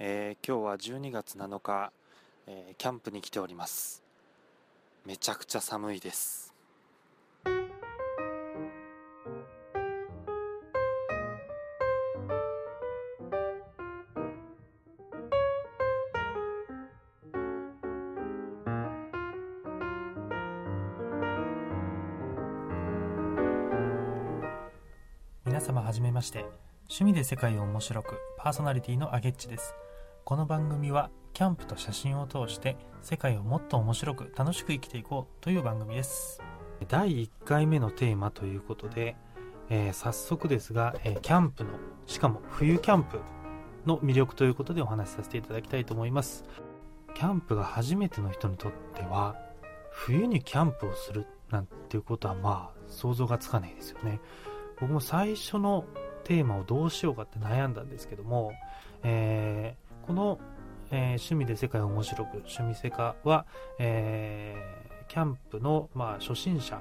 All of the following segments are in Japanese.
えー、今日は12月7日、えー、キャンプに来ております。めちゃくちゃ寒いです。皆様はじめまして。趣味で世界を面白くパーソナリティのアゲッチです。この番組はキャンプと写真を通して世界をもっと面白く楽しく生きていこうという番組です。第1回目のテーマということで、えー、早速ですが、えー、キャンプのしかも冬キャンプの魅力ということでお話しさせていただきたいと思います。キャンプが初めての人にとっては冬にキャンプをするなんていうことはまあ想像がつかないですよね。僕も最初のテーマをどうしようかって悩んだんですけども、えーこの、えー、趣味で世界を面白く趣味世界は、えー、キャンプの、まあ、初心者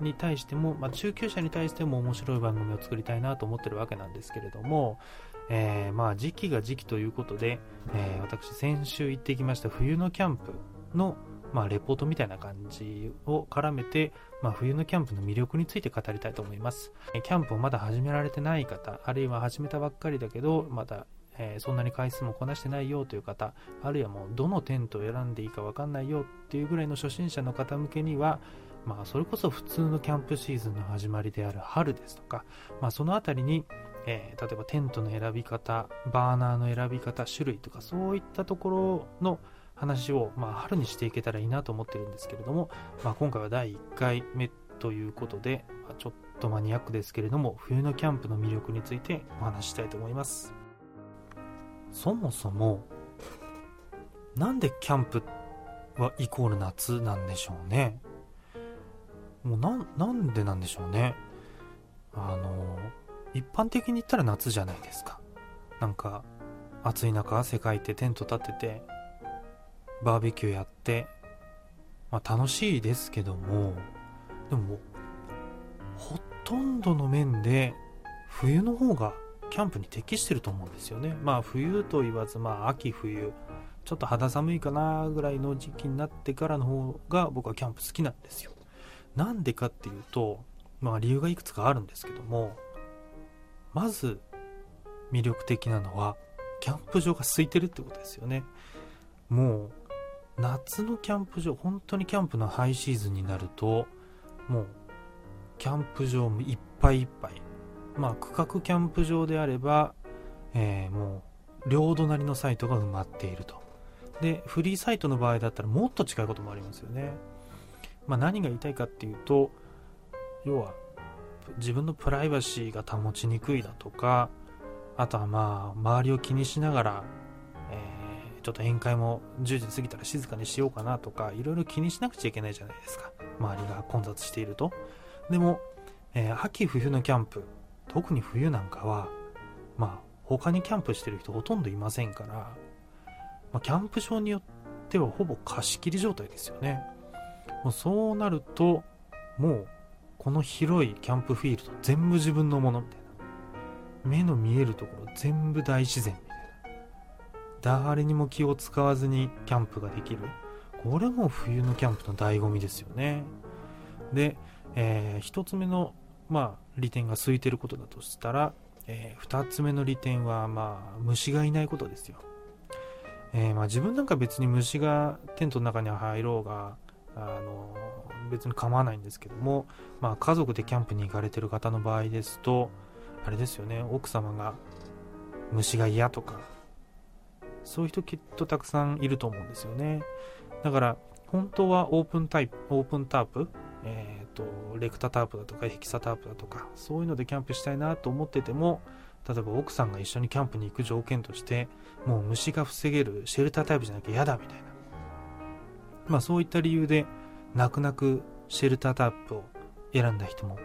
に対しても、まあ、中級者に対しても面白い番組を作りたいなと思ってるわけなんですけれども、えー、まあ時期が時期ということで、えー、私先週行ってきました冬のキャンプの、まあ、レポートみたいな感じを絡めて、まあ、冬のキャンプの魅力について語りたいと思います。キャンプをまだ始められてない方、あるいは始めたばっかりだけど、まだえー、そんなに回数もこなしてないよという方、あるいはもうどのテントを選んでいいかわかんないよっていうぐらいの初心者の方向けには、まあ、それこそ普通のキャンプシーズンの始まりである春ですとか、まあ、そのあたりに、えー、例えばテントの選び方、バーナーの選び方、種類とかそういったところの話を、まあ、春にしていけたらいいなと思ってるんですけれども、まあ、今回は第1回目ということで、まちょっとマニアックですけれども、冬のキャンプの魅力についてお話したいと思います。そもそもなんでキャンプはイコール夏なんでしょうね？もうなんでなんでしょうね？あの一般的に言ったら夏じゃないですか。なんか暑い中汗かいてテント立ててバーベキューやって、まあ、楽しいですけどもでもほとんどの面で冬の方がキャンプに適してると思うんですよね。まあ冬と言わず、まあ秋冬、ちょっと肌寒いかなぐらいの時期になってからの方が僕はキャンプ好きなんですよ。なんでかっていうと、まあ理由がいくつかあるんですけども、まず魅力的なのは、キャンプ場が空いてるってことですよね。もう、夏のキャンプ場、本当にキャンプのハイシーズンになると、もう、キャンプ場もいっぱいいっぱい。まあ、区画キャンプ場であれば、えー、もう、両隣のサイトが埋まっていると。で、フリーサイトの場合だったらもっと近いこともありますよね。まあ、何が言いたいかっていうと、要は、自分のプライバシーが保ちにくいだとか、あとはまあ、周りを気にしながら、えー、ちょっと宴会も10時過ぎたら静かにしようかなとか、いろいろ気にしなくちゃいけないじゃないですか。周りが混雑していると。でも、えー、秋冬のキャンプ特に冬なんかは、まあ、他にキャンプしてる人ほとんどいませんから、まあ、キャンプ場によってはほぼ貸し切り状態ですよね。もうそうなると、もう、この広いキャンプフィールド全部自分のものみたいな。目の見えるところ全部大自然みたいな。誰にも気を使わずにキャンプができる。これも冬のキャンプの醍醐味ですよね。で、えー、一つ目のまあ、利点が空いてることだとしたら、えー、二つ目の利点は、まあ、虫がいないことですよ。えー、まあ、自分なんか別に虫がテントの中に入ろうが、あの別に構わないんですけども、まあ、家族でキャンプに行かれてる方の場合ですと、あれですよね、奥様が虫が嫌とか、そういう人きっとたくさんいると思うんですよね。だから、本当はオープンタイプ、オープンタープ、えーと、レクタタープだとかヘキサタープだとかそういうのでキャンプしたいなと思ってても例えば奥さんが一緒にキャンプに行く条件としてもう虫が防げるシェルタータイプじゃなきゃ嫌だみたいな。まあそういった理由で泣く泣くシェルタータイプを選んだ人も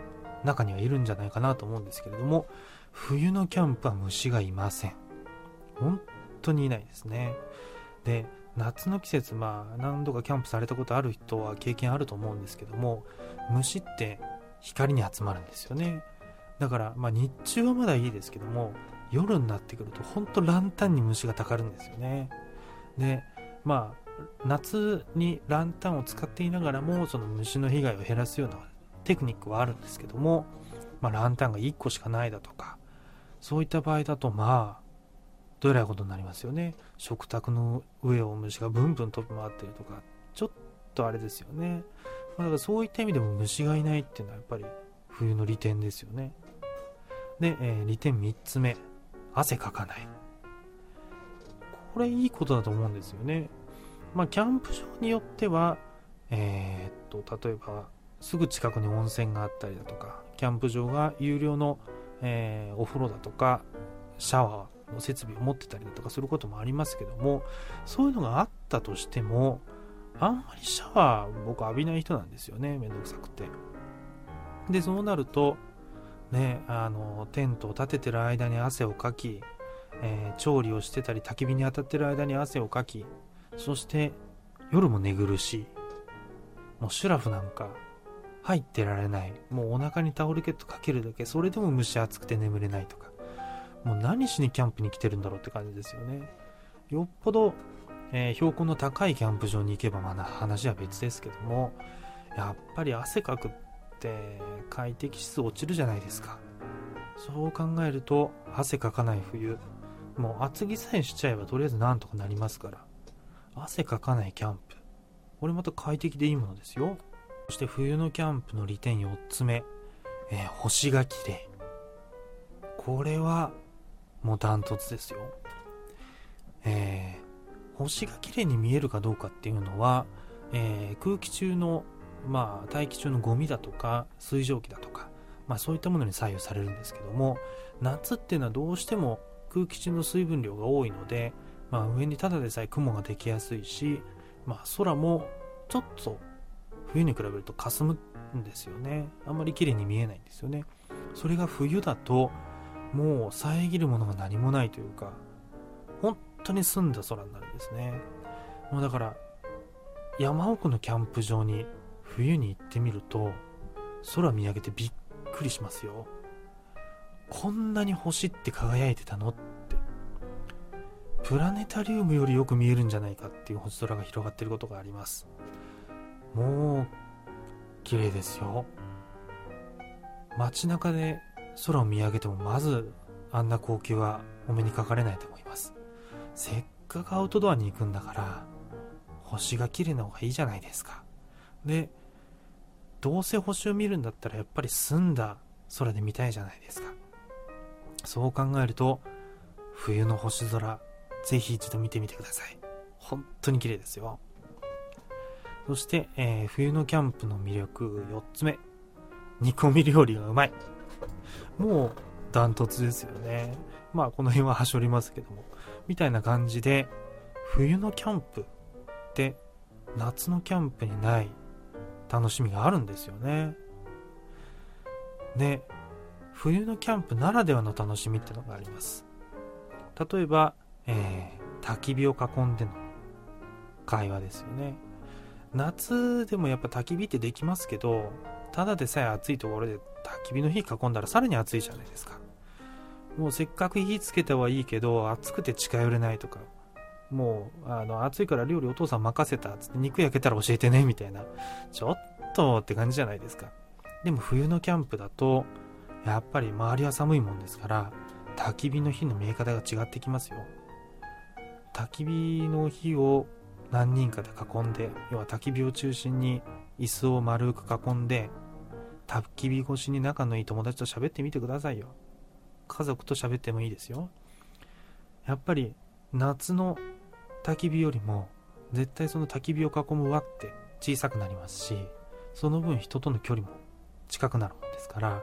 中にはいるんじゃないかなと思うんですけれども冬のキャンプは虫がいません。本当にいないですね。で夏の季節、まあ、何度かキャンプされたことある人は経験あると思うんですけども、虫って光に集まるんですよね。だから、まあ、日中はまだいいですけども、夜になってくると本当ランタンに虫がたかるんですよねでまあ夏にランタンを使っていながらもその虫の被害を減らすようなテクニックはあるんですけども、まあ、ランタンが1個しかないだとかそういった場合だとまあどえらいことになりますよね。食卓の上を虫がブンブン飛び回ってるとか。ちょっとあれですよね、まあ、だからそういった意味でも虫がいないっていうのはやっぱり冬の利点ですよね。で、えー、利点3つ目。汗かかない。これいいことだと思うんですよね。まあキャンプ場によってはえー、っと例えばすぐ近くに温泉があったりだとかキャンプ場が有料の、えー、お風呂だとかシャワー。設備を持ってたりだとかすることもありますけどもそういうのがあったとしてもあんまりシャワー僕浴びない人なんですよねめんどくさくて。でそうなるとねあのテントを立ててる間に汗をかき、えー、調理をしてたり焚き火に当たってる間に汗をかきそして夜も寝苦しい。もうシュラフなんか入ってられない。もうお腹にタオルケットかけるだけ。それでも蒸し暑くて眠れないとか。もう何しにキャンプに来てるんだろうって感じですよね。よっぽど、えー、標高の高いキャンプ場に行けばまだ話は別ですけどもやっぱり汗かくって快適指落ちるじゃないですか。そう考えると汗かかない冬もう厚着さえしちゃえばとりあえずなんとかなりますから汗かかないキャンプこれまた快適でいいものですよ。そして冬のキャンプの利点4つ目、えー、星が綺麗これはもうダントツですよ。えー、星が綺麗に見えるかどうかっていうのは、えー、空気中のまあ大気中のゴミだとか水蒸気だとかまあそういったものに左右されるんですけども夏っていうのはどうしても空気中の水分量が多いので、まあ、上にただでさえ雲ができやすいし、まあ、空もちょっと冬に比べると霞むんですよね。あんまり綺麗に見えないんですよね。それが冬だともう遮るものが何もないというか本当に澄んだ空になるんですね。もうだから山奥のキャンプ場に冬に行ってみると空見上げてびっくりしますよ。こんなに星って輝いてたのって。プラネタリウムよりよく見えるんじゃないかっていう星空が広がってることがあります。もう綺麗ですよ。街中で空を見上げてもまずあんな光景はお目にかかれないと思います。せっかくアウトドアに行くんだから星が綺麗な方がいいじゃないですか。でどうせ星を見るんだったらやっぱり澄んだ空で見たいじゃないですか。そう考えると冬の星空ぜひ一度見てみてください。本当に綺麗ですよ。そして、えー、冬のキャンプの魅力4つ目。煮込み料理がうまい。もうダントツですよね。まあこの辺ははしょりますけども。みたいな感じで、冬のキャンプって夏のキャンプにない楽しみがあるんですよね。で、冬のキャンプならではの楽しみってのがあります。例えば、えー、焚き火を囲んでの会話ですよね。夏でもやっぱ焚き火ってできますけどただでさえ暑いところで焚き火の火囲んだらさらに暑いじゃないですか。もうせっかく火つけたはいいけど暑くて近寄れないとか。もうあの暑いから料理お父さん任せたっつって肉焼けたら教えてねみたいな。ちょっとって感じじゃないですか。でも冬のキャンプだとやっぱり周りは寒いもんですから焚き火の火の見え方が違ってきますよ。焚き火の火を何人かで囲んで要は焚き火を中心に椅子を丸く囲んで焚き火越しに仲のいい友達と喋ってみてくださいよ。家族と喋ってもいいですよ。やっぱり夏の焚き火よりも絶対その焚き火を囲む輪って小さくなりますしその分人との距離も近くなるもんですから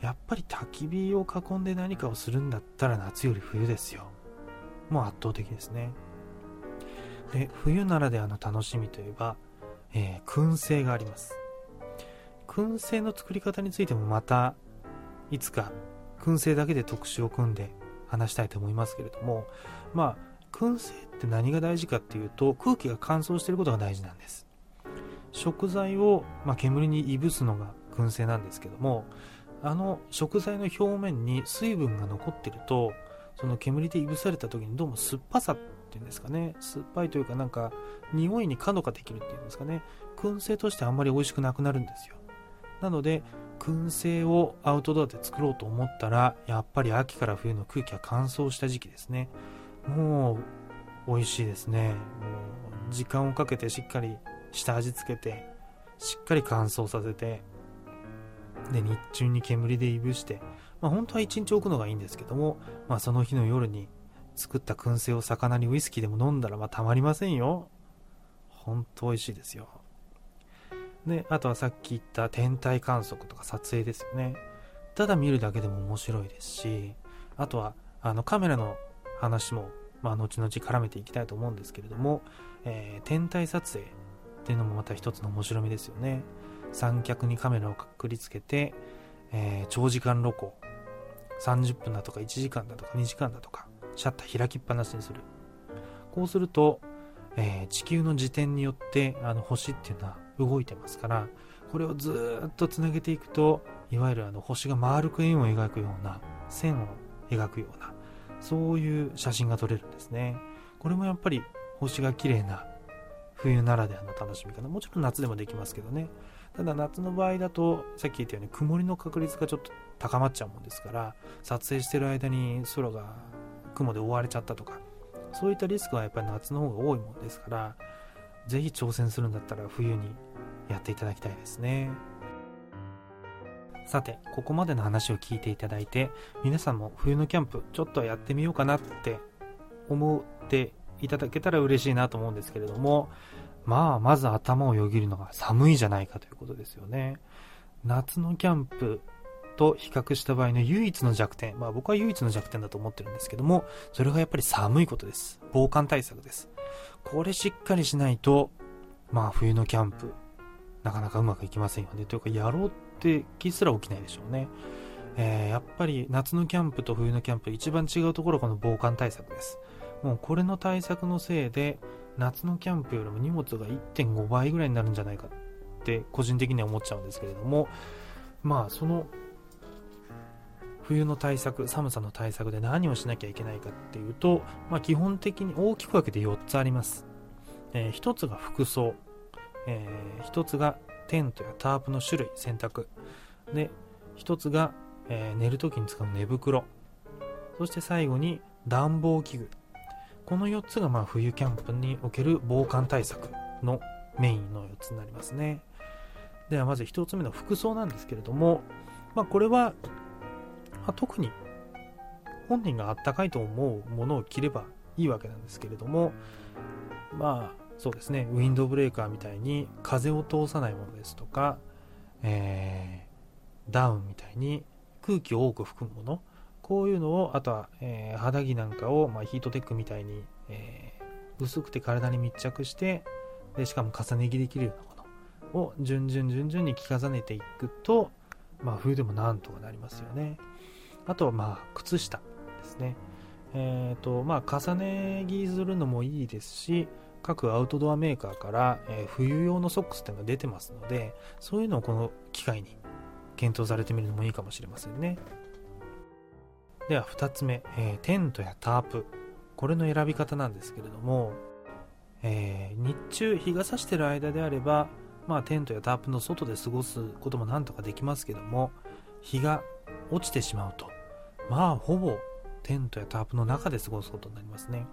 やっぱり焚き火を囲んで何かをするんだったら夏より冬ですよ。もう圧倒的ですね。で冬ならではの楽しみといえば、えー、燻製があります。燻製の作り方についてもまたいつか燻製だけで特集を組んで話したいと思いますけれどもまあ燻製って何が大事かっていうと空気が乾燥していることが大事なんです。食材を、まあ、煙にいぶすのが燻製なんですけどもあの食材の表面に水分が残ってるとその煙でいぶされた時にどうも酸っぱさっていうんですかね。酸っぱいというかなんか匂いに角ができるっていうんですかね。燻製としてあんまり美味しくなくなるんですよ。なので燻製をアウトドアで作ろうと思ったらやっぱり秋から冬の空気が乾燥した時期ですね。もう美味しいですね。もう時間をかけてしっかり下味つけてしっかり乾燥させてで日中に煙でいぶして、まあ、本当は1日置くのがいいんですけども、まあ、その日の夜に作った燻製を魚にウイスキーでも飲んだらまたまりませんよ。本当美味しいですよ。であとはさっき言った天体観測とか撮影ですよね。ただ見るだけでも面白いですしあとはあのカメラの話も、まあ、後々絡めていきたいと思うんですけれども、えー、天体撮影っていうのもまた一つの面白みですよね。三脚にカメラをくくりつけて、えー、長時間露光30分だとか1時間だとか2時間だとかシャッター開きっぱなしにする。こうすると、えー、地球の自転によってあの星っていうのは動いてますからこれをずっとつなげていくといわゆるあの星が丸く円を描くような線を描くようなそういう写真が撮れるんですね。これもやっぱり星が綺麗な冬ならではの楽しみ方もちろん夏でもできますけどね。ただ夏の場合だとさっき言ったように曇りの確率がちょっと高まっちゃうもんですから撮影してる間に空が雲で覆われちゃったとかそういったリスクはやっぱり夏の方が多いもんですからぜひ挑戦するんだったら冬にやっていただきたいですねさてここまでの話を聞いていただいて皆さんも冬のキャンプちょっとやってみようかなって思っていただけたら嬉しいなと思うんですけれどもまあ、まず頭をよぎるのが寒いじゃないかということですよね。夏のキャンプと比較した場合の唯一の弱点、まあ僕は唯一の弱点だと思ってるんですけども、それがやっぱり寒いことです。防寒対策です。これしっかりしないと、まあ冬のキャンプ、なかなかうまくいきませんよね。というか、やろうって気すら起きないでしょうね。えー、やっぱり夏のキャンプと冬のキャンプ一番違うところはこの防寒対策です。もうこれの対策のせいで、夏のキャンプよりも荷物が1.5倍ぐらいになるんじゃないかって個人的には思っちゃうんですけれどもまあその冬の対策寒さの対策で何をしなきゃいけないかっていうと、まあ、基本的に大きく分けて4つあります、えー、1つが服装、えー、1つがテントやタープの種類選択で1つが、えー、寝るときに使う寝袋。そして最後に暖房器具。この4つがまあ冬キャンプにおける防寒対策のメインの4つになりますね。ではまず1つ目の服装なんですけれども、まあ、これは、まあ、特に本人があったかいと思うものを着ればいいわけなんですけれども、まあそうですね、ウィンドブレーカーみたいに風を通さないものですとか、えー、ダウンみたいに空気を多く含むもの、こういうのを、あとは、えー、肌着なんかを、まあ、ヒートテックみたいに、えー、薄くて体に密着して、でしかも重ね着できるようなものを順々順々に着重ねていくと、まあ、冬でもなんとかなりますよね。あとは、まあ、靴下ですね。えっ、ー、と、まあ、重ね着するのもいいですし、各アウトドアメーカーから、えー、冬用のソックスっていうのが出てますので、そういうのをこの機会に検討されてみるのもいいかもしれませんね。では2つ目、えー、テントやタープこれの選び方なんですけれども、えー、日中日が差してる間であれば、まあ、テントやタープの外で過ごすこともなんとかできますけども日が落ちてしまうとまあほぼテントやタープの中で過ごすことになりますね。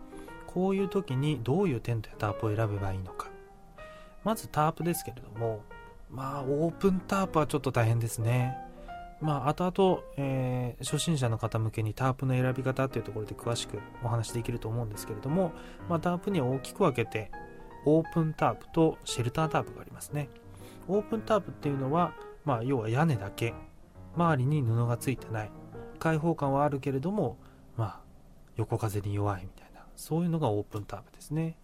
こういう時にどういうテントやタープを選べばいいのか。まずタープですけれどもまあオープンタープはちょっと大変ですね。まあ、後々、えー、初心者の方向けにタープの選び方というところで詳しくお話できると思うんですけれども、まあ、タープには大きく分けて、オープンタープとシェルタータープがありますね。オープンタープっていうのは、まあ、要は屋根だけ、周りに布がついてない、開放感はあるけれども、まあ、横風に弱いみたいな、そういうのがオープンタープですね。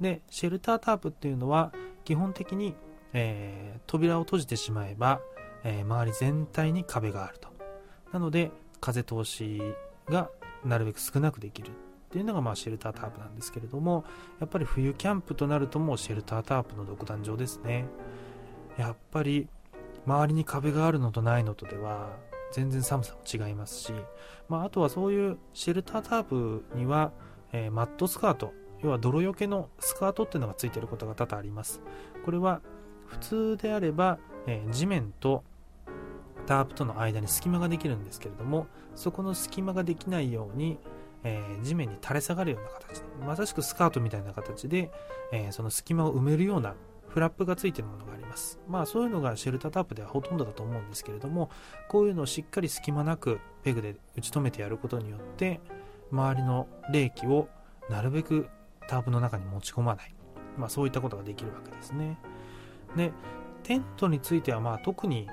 で、シェルタータープっていうのは、基本的に、えー、扉を閉じてしまえば、えー、周り全体に壁があると。なので、風通しがなるべく少なくできるっていうのがまあシェルタータープなんですけれども、やっぱり冬キャンプとなるともうシェルタータープの独壇場ですね。やっぱり周りに壁があるのとないのとでは全然寒さも違いますし、まあ、あとはそういうシェルタータープには、えー、マットスカート要は泥よけのスカートっていうのがついてることが多々あります。これは普通であれば、えー、地面とタープとの間に隙間ができるんですけれどもそこの隙間ができないように、えー、地面に垂れ下がるような形まさしくスカートみたいな形で、え、その隙間を埋めるようなフラップがついてるものがあります。まあそういうのがシェルタータープではほとんどだと思うんですけれども、こういうのをしっかり隙間なくペグで打ち止めてやることによって、周りの冷気をなるべくタープの中に持ち込まない。まあそういったことができるわけですね。で、テントについてはまあ特に、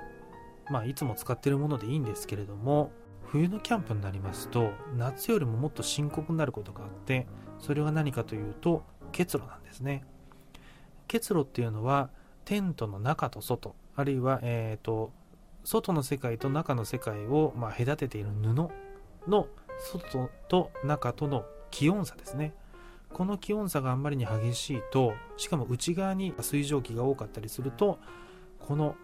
まあいつも使ってるものでいいんですけれども、冬のキャンプになりますと、夏よりももっと深刻になることがあって、それは何かというと、結露なんですね。結露っていうのはテントの中と外。あるいは、えーと、外の世界と中の世界を、まあ、隔てている布の外と中との気温差ですね。この気温差があんまりに激しいとしかも内側に水蒸気が多かったりするとこの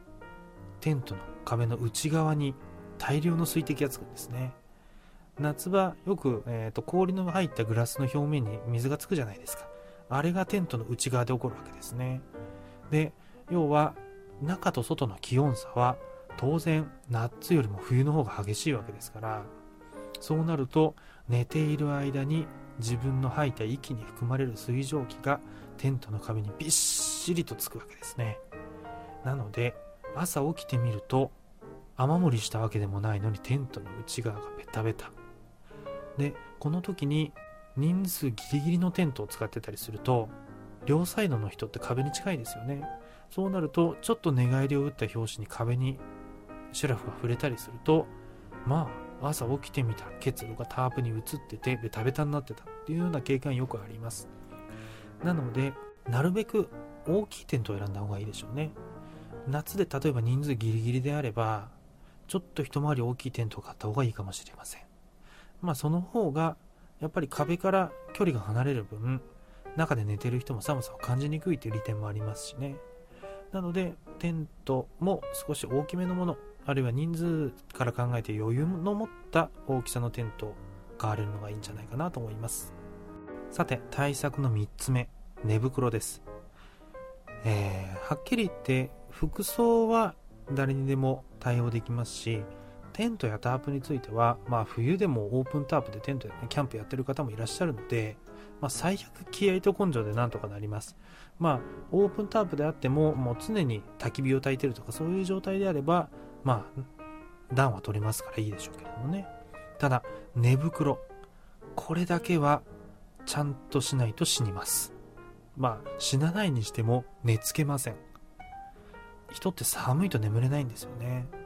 テントの壁の内側に大量の水滴がつくんですね。夏場よく、えーと氷の入ったグラスの表面に水がつくじゃないですか。あれがテントの内側で起こるわけですね。で、要は中と外の気温差は当然夏よりも冬の方が激しいわけですから、そうなると寝ている間に自分の吐いた息に含まれる水蒸気がテントの壁にびっしりとつくわけですね。なので朝起きてみると雨漏りしたわけでもないのにテントの内側がベタベタ。で、この時に人数ギリギリのテントを使ってたりすると両サイドの人って壁に近いですよね。そうなるとちょっと寝返りを打った拍子に壁にシュラフが触れたりするとまあ朝起きてみた結露がタープに移っててベタベタになってたっていうような経験よくあります。なのでなるべく大きいテントを選んだ方がいいでしょうね。夏で例えば人数ギリギリであればちょっと一回り大きいテントを買った方がいいかもしれません。まあその方がやっぱり壁から距離が離れる分中で寝てる人も寒さを感じにくいという利点もありますしね。なのでテントも少し大きめのものあるいは人数から考えて余裕の持った大きさのテントを買われるのがいいんじゃないかなと思います。さて対策の3つ目寝袋です。えー、はっきり言って服装は誰にでも対応できますしテントやタープについては、まあ、冬でもオープンタープでテントで、ね、キャンプやってる方もいらっしゃるので、まあ、最悪気合と根性でなんとかなります。まあ、オープンタープであっても、もう常に焚き火を焚いてるとか、そういう状態であれば、まあ、暖は取れますからいいでしょうけれどもね。ただ、寝袋。これだけは、ちゃんとしないと死にます。まあ、死なないにしても寝つけません。人って寒いと眠れないんですよね。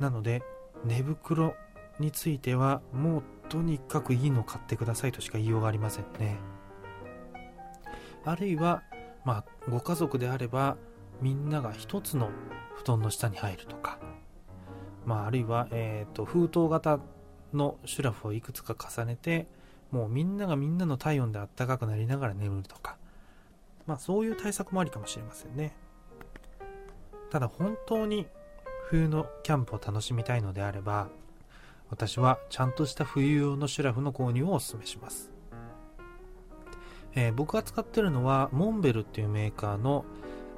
なので寝袋についてはもうとにかくいいの買ってくださいとしか言いようがありませんね。あるいはまあご家族であればみんなが一つの布団の下に入るとか。まああるいは、えーと、封筒型のシュラフをいくつか重ねてもうみんながみんなの体温であったかくなりながら眠るとか。まあそういう対策もありかもしれませんね。ただ本当に冬のキャンプを楽しみたいのであれば私はちゃんとした冬用のシュラフの購入をお勧めします、えー、僕が使ってるのはモンベルっていうメーカーの、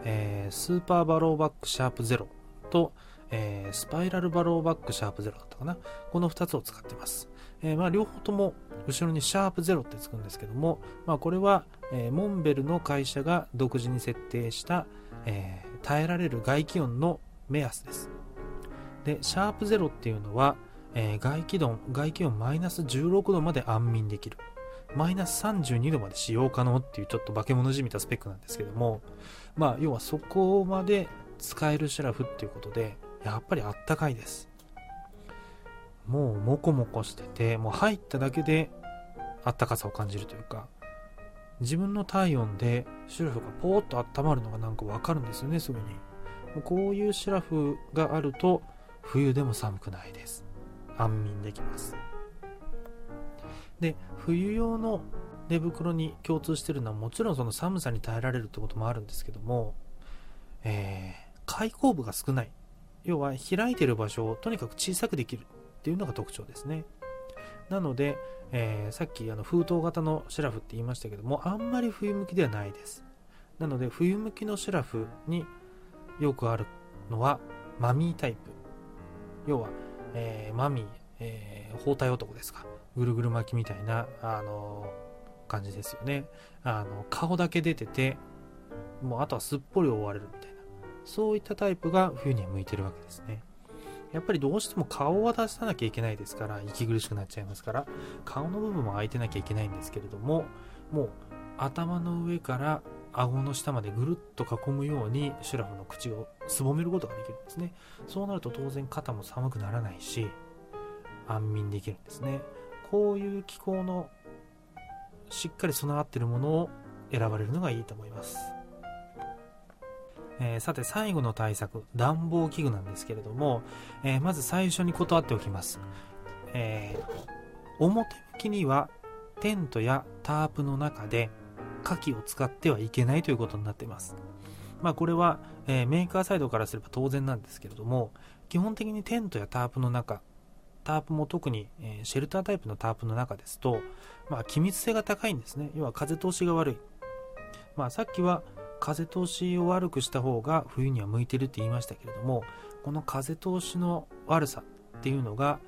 えー、スーパーバローバックシャープゼロと、えー、スパイラルバローバックシャープゼロだったかな。この2つを使ってます、えまあ、両方とも後ろにシャープゼロってつくんですけども、まあ、これは、えモンベルの会社が独自に設定した、え耐えられる外気温の目安です。で、シャープゼロっていうのは、えー、外気温、外気温マイナス16度まで安眠できる。マイナス32度まで使用可能っていうちょっと化け物じみたスペックなんですけども、まあ、要はそこまで使えるシュラフっていうことで、やっぱりあったかいです。もうモコモコしてて、もう入っただけであったかさを感じるというか、自分の体温でシュラフがポーッと温まるのがなんかわかるんですよね、すぐに。こういうシュラフがあると、冬でも寒くないです。安眠できます。で冬用の寝袋に共通してるのはもちろんその寒さに耐えられるってこともあるんですけども、えー、開口部が少ない。要は開いてる場所をとにかく小さくできるっていうのが特徴ですね。なので、えー、さっきあの封筒型のシュラフって言いましたけどもあんまり冬向きではないです。なので冬向きのシュラフによくあるのはマミータイプ。要は、えー、マミー、えー、包帯男ですか。ぐるぐる巻きみたいな、あのー、感じですよね。あの顔だけ出ててもうあとはすっぽり覆われるみたいな。そういったタイプが冬には向いてるわけですね。やっぱりどうしても顔は出さなきゃいけないですから息苦しくなっちゃいますから顔の部分も開いてなきゃいけないんですけれどももう頭の上から顎の下までぐるっと囲むようにシュラフの口をすぼめることができるんですね。そうなると当然肩も寒くならないし安眠できるんですね。こういう気候のしっかり備わってるものを選ばれるのがいいと思います。えー、さて最後の対策暖房器具なんですけれども、えー、まず最初に断っておきます、えー、表向きにはテントやタープの中で火器を使ってはいけないということになっています。まあこれは、えメーカーサイドからすれば当然なんですけれども基本的にテントやタープの中タープも特に、えシェルタータイプのタープの中ですと、まあ、気密性が高いんですね。要は風通しが悪い。まあ、さっきは風通しを悪くした方が冬には向いてるって言いましたけれどもこの風通しの悪さっていうのが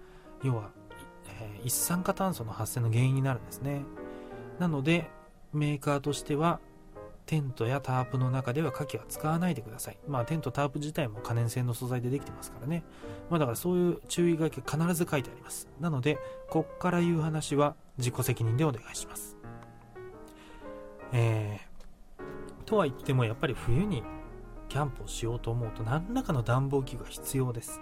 要は、えー、一酸化炭素の発生の原因になるんですね。なのでメーカーとしてはテントやタープの中では火器は使わないでください。まあテント、タープ自体も可燃性の素材でできてますからね。まあだからそういう注意書き必ず書いてあります。なので、こっから言う話は自己責任でお願いします。えー、とは言ってもやっぱり冬にキャンプをしようと思うと何らかの暖房器具が必要です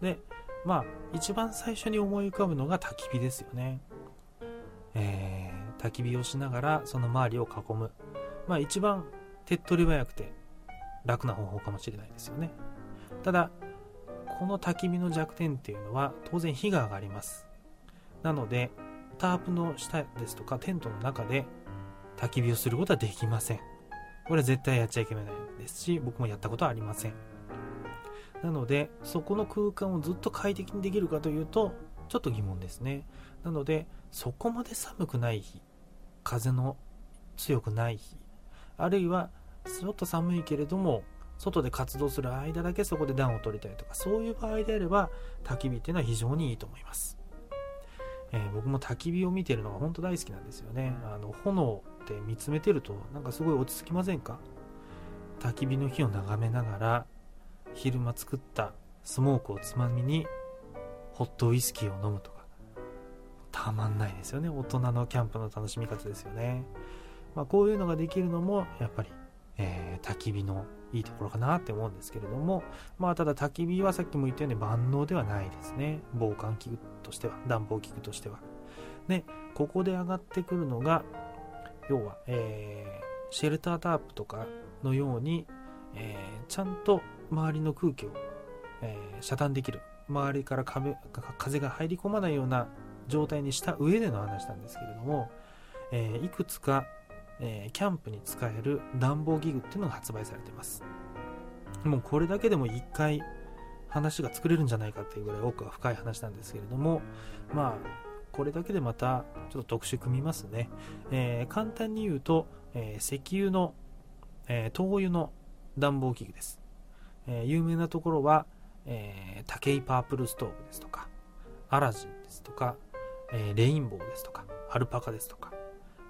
でまあ一番最初に思い浮かぶのが焚き火ですよねえー、焚き火をしながらその周りを囲むまあ一番手っ取り早くて楽な方法かもしれないですよねただこの焚き火の弱点っていうのは当然火が上がりますなのでタープの下ですとかテントの中で焚き火をすることはできませんこれは絶対やっちゃいけないですし、僕もやったことはありません。なので、そこの空間をずっと快適にできるかというと、ちょっと疑問ですね。なので、そこまで寒くない日、風の強くない日、あるいは、ちょっと寒いけれども、外で活動する間だけそこで暖を取りたいとか、そういう場合であれば、焚き火っていうのは非常にいいと思います。えー、僕も焚き火を見てるのが本当大好きなんですよね。あの炎って見つめてるとなんかすごい落ち着きませんか？焚き火の火を眺めながら昼間作ったスモークをつまみにホットウイスキーを飲むとかたまんないですよね。大人のキャンプの楽しみ方ですよね、まあ、こういうのができるのもやっぱり、えー、焚き火のいいところかなって思うんですけれどもまあただ焚き火はさっきも言ったように万能ではないですね。防寒器具としては暖房器具としては。でここで上がってくるのが要は、えー、シェルタータープとかのように、えー、ちゃんと周りの空気を、えー、遮断できる。周りから壁風が入り込まないような状態にした上での話なんですけれども、えいくつか、えキャンプに使える暖房器具っていうのが発売されていますもうこれだけでも1回話が作れるんじゃないかっていうぐらい奥が深い話なんですけれどもまあこれだけでまたちょっと特殊組みますね。えー、簡単に言うと、え、石油の、え、灯油の暖房器具です。え有名なところは、えー、ケイパープルストーブですとか、アラジンですとか、えレインボーですとか、アルパカですとか、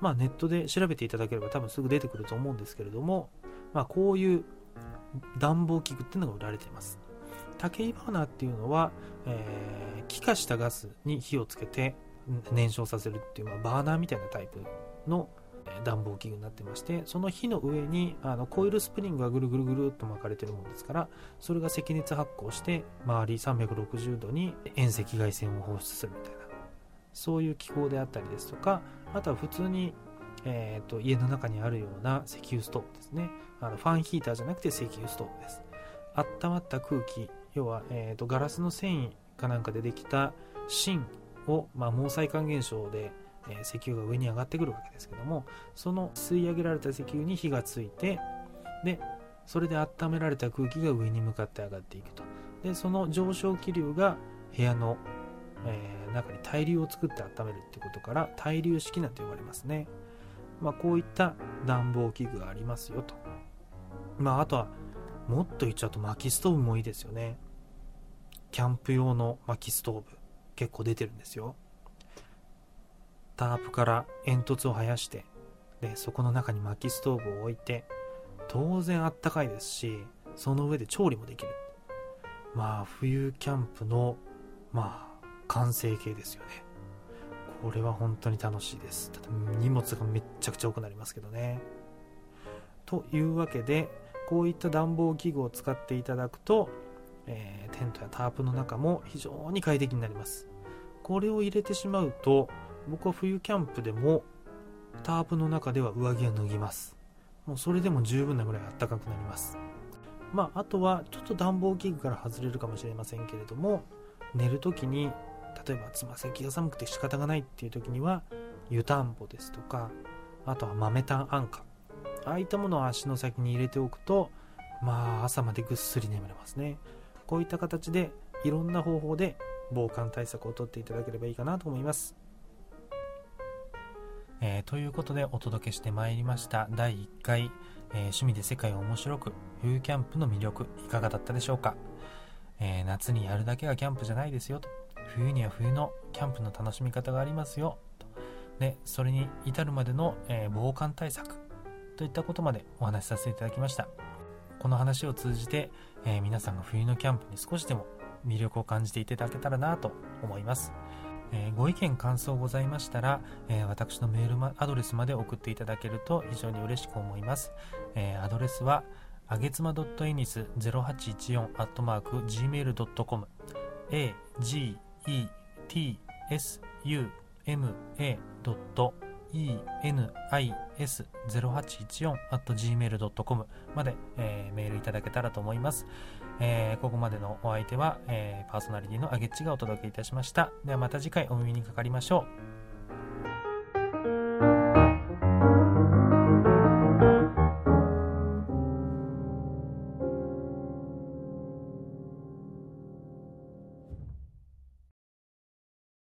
まあネットで調べていただければ多分すぐ出てくると思うんですけれども、まあこういう暖房器具っていうのが売られています。竹井バーナーっていうのは、えー、気化したガスに火をつけて燃焼させるっていう、まあ、バーナーみたいなタイプの暖房器具になってましてその火の上にあのコイルスプリングがぐるぐるぐるっと巻かれてるものですからそれが赤熱発光して周り360度に遠赤外線を放出するみたいなそういう気候であったりですとかあとは普通に、えーと、家の中にあるような石油ストーブですね。あのファンヒーターじゃなくて石油ストーブです。温まった空気要は、えーとガラスの繊維かなんかでできた芯を、まあ、毛細管現象で、えー、石油が上に上がってくるわけですけどもその吸い上げられた石油に火がついてでそれで温められた空気が上に向かって上がっていくと。でその上昇気流が部屋の、えー、中に対流を作って温めるってことから対流式なんて呼ばれますね、まあ、こういった暖房器具がありますよと、まあ、あとはもっと言っちゃうと薪ストーブもいいですよね。キャンプ用の薪ストーブ結構出てるんですよ。タープから煙突を生やしてでそこの中に薪ストーブを置いて当然あったかいですしその上で調理もできる。まあ冬キャンプのまあ完成形ですよね。これは本当に楽しいです。ただ荷物がめっちゃくちゃ多くなりますけどね。というわけでこういった暖房器具を使っていただくと、えー、テントやタープの中も非常に快適になります。これを入れてしまうと僕は冬キャンプでもタープの中では上着を脱ぎます。もうそれでも十分なぐらい暖かくなります。まあ、あとはちょっと暖房器具から外れるかもしれませんけれども寝るときに例えばつま先が寒くて仕方がないっていう時には湯たんぽですとかあとは豆炭安価ああいったものを足の先に入れておくとまあ朝までぐっすり眠れますね。こういった形でいろんな方法で防寒対策をとっていただければいいかなと思います。えー、ということでお届けしてまいりました。第1回、えー、趣味で世界を面白く冬キャンプの魅力いかがだったでしょうか、えー、夏にやるだけがキャンプじゃないですよと。冬には冬のキャンプの楽しみ方がありますよ。と。でそれに至るまでの、え防寒対策。といったことまでお話しさせていただきました。この話を通じて、え皆さんが冬のキャンプに少しでも魅力を感じていただけたらなと思います。えー、ご意見感想ございましたら、えー、私のメールアドレスまで送っていただけると非常に嬉しく思います、えー、アドレスはあげつま .enis0814-gmail.com a g enis0814-gmail.com まで、えー、メールいただけたらと思います。えー、ここまでのお相手は、えー、パーソナリティのあげっちがお届けいたしました。ではまた次回お耳にかかりましょう。